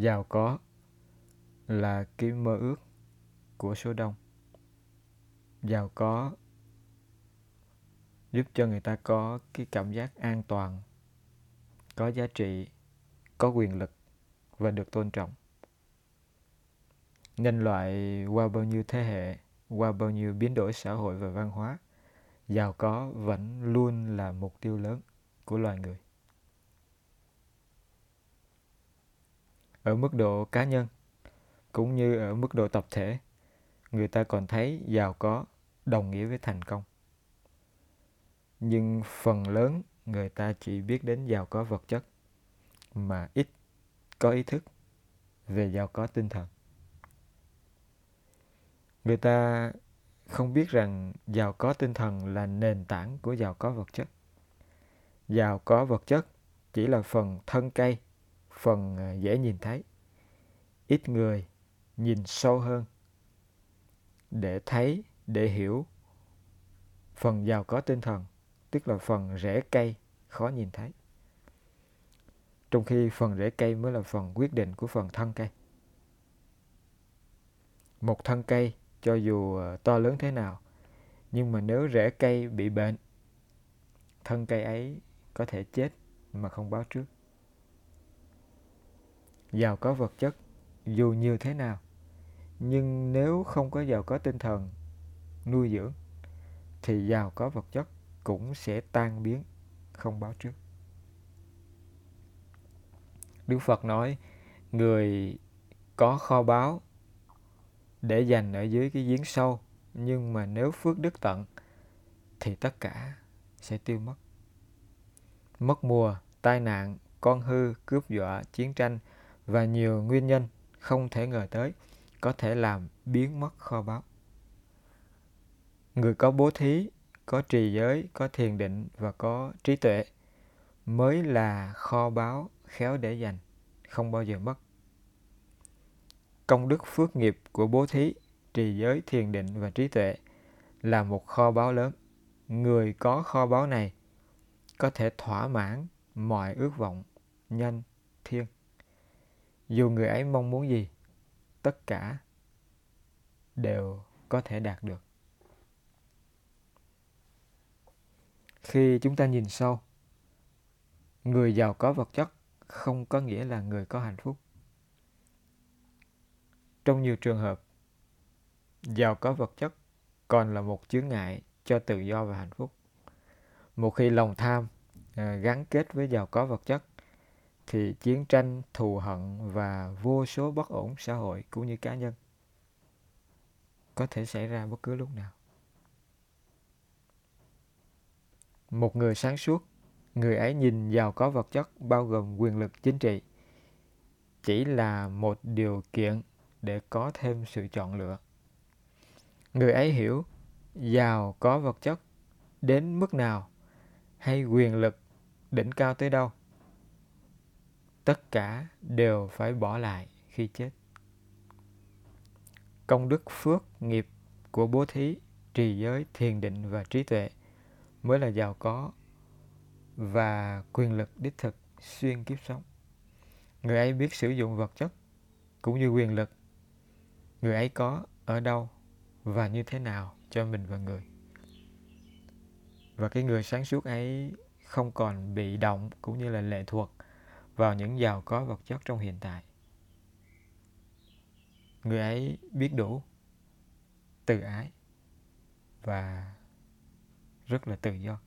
giàu có là cái mơ ước của số đông. Giàu có giúp cho người ta có cái cảm giác an toàn, có giá trị, có quyền lực và được tôn trọng. Nhân loại qua bao nhiêu thế hệ, qua bao nhiêu biến đổi xã hội và văn hóa, giàu có vẫn luôn là mục tiêu lớn của loài người. Ở mức độ cá nhân, cũng như ở mức độ tập thể, người ta còn thấy giàu có, đồng nghĩa với thành công. Nhưng phần lớn người ta chỉ biết đến giàu có vật chất, mà ít có ý thức về giàu có tinh thần. Người ta không biết rằng giàu có tinh thần là nền tảng của giàu có vật chất. Giàu có vật chất chỉ là phần thân cây phần à, dễ nhìn thấy. Ít người nhìn sâu hơn để thấy, để hiểu. Phần giàu có tinh thần, tức là phần rễ cây, khó nhìn thấy. Trong khi phần rễ cây mới là phần quyết định của phần thân cây. Một thân cây, cho dù à, to lớn thế nào, nhưng mà nếu rễ cây bị bệnh, thân cây ấy có thể chết mà không báo trước giàu có vật chất, dù như thế nào. Nhưng nếu không có giàu có tinh thần, nuôi dưỡng, thì giàu có vật chất cũng sẽ tan biến, không báo trước. Đức phật nói, người có kho báu để dành ở dưới cái giếng sâu, nhưng mà nếu phước đức tận, thì tất cả sẽ tiêu mất. Mất mùa, tai nạn, con hư, cướp dọa chiến tranh và nhiều nguyên nhân không thể ngờ tới có thể làm biến mất kho báu. Người có bố thí, có trì giới, có thiền định và có trí tuệ mới là kho báu khéo để dành, không bao giờ mất. Công đức phước nghiệp của bố thí, trì giới, thiền định và trí tuệ là một kho báu lớn. Người có kho báu này có thể thỏa mãn mọi ước vọng nhân, thiên dù người ấy mong muốn gì, tất cả đều có thể đạt được. Khi chúng ta nhìn sâu, người giàu có vật chất không có nghĩa là người có hạnh phúc. Trong nhiều trường hợp, giàu có vật chất còn là một chướng ngại cho tự do và hạnh phúc. Một khi lòng tham à, gắn kết với giàu có vật chất thì chiến tranh, thù hận và vô số bất ổn xã hội cũng như cá nhân có thể xảy ra bất cứ lúc nào. Một người sáng suốt, người ấy nhìn giàu có vật chất bao gồm quyền lực chính trị, chỉ là một điều kiện để có thêm sự chọn lựa. Người ấy hiểu giàu có vật chất đến mức nào hay quyền lực đỉnh cao tới đâu tất cả đều phải bỏ lại khi chết. Công đức phước nghiệp của bố thí, trì giới, thiền định và trí tuệ mới là giàu có và quyền lực đích thực xuyên kiếp sống. Người ấy biết sử dụng vật chất cũng như quyền lực. Người ấy có ở đâu và như thế nào cho mình và người. Và cái người sáng suốt ấy không còn bị động cũng như là lệ thuộc vào những giàu có vật chất trong hiện tại. Người ấy biết đủ từ ái và rất là tự do.